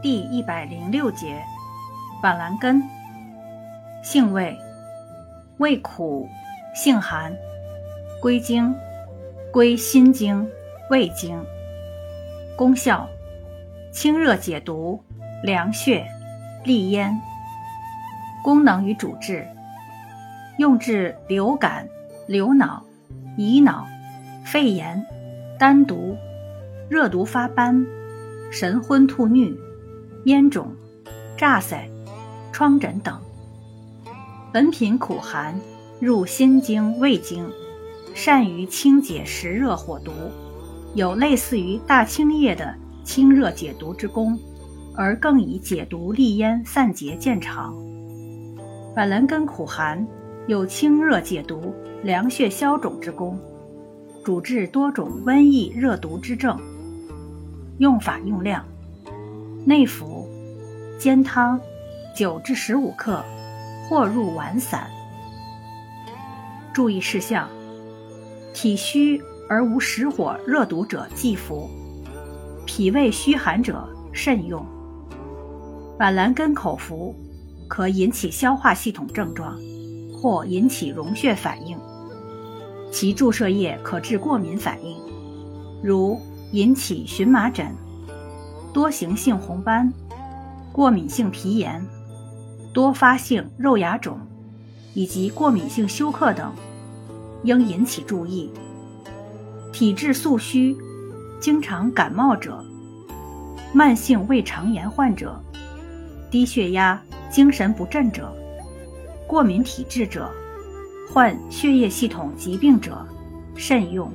第一百零六节，板蓝根，性味，味苦，性寒，归经，归心经、胃经。功效，清热解毒，凉血，利咽。功能与主治，用治流感、流脑、乙脑、肺炎、丹毒、热毒发斑、神昏吐衄。咽肿、炸腮、疮疹等。本品苦寒，入心经、胃经，善于清解实热火毒，有类似于大青叶的清热解毒之功，而更以解毒利咽、散结见长。板蓝根苦寒，有清热解毒、凉血消肿之功，主治多种瘟疫热毒之症。用法用量。内服，煎汤，九至十五克，或入丸散。注意事项：体虚而无实火热毒者忌服，脾胃虚寒者慎用。板蓝根口服可引起消化系统症状，或引起溶血反应。其注射液可致过敏反应，如引起荨麻疹。多形性红斑、过敏性皮炎、多发性肉芽肿以及过敏性休克等，应引起注意。体质素虚、经常感冒者、慢性胃肠炎患者、低血压、精神不振者、过敏体质者、患血液系统疾病者，慎用。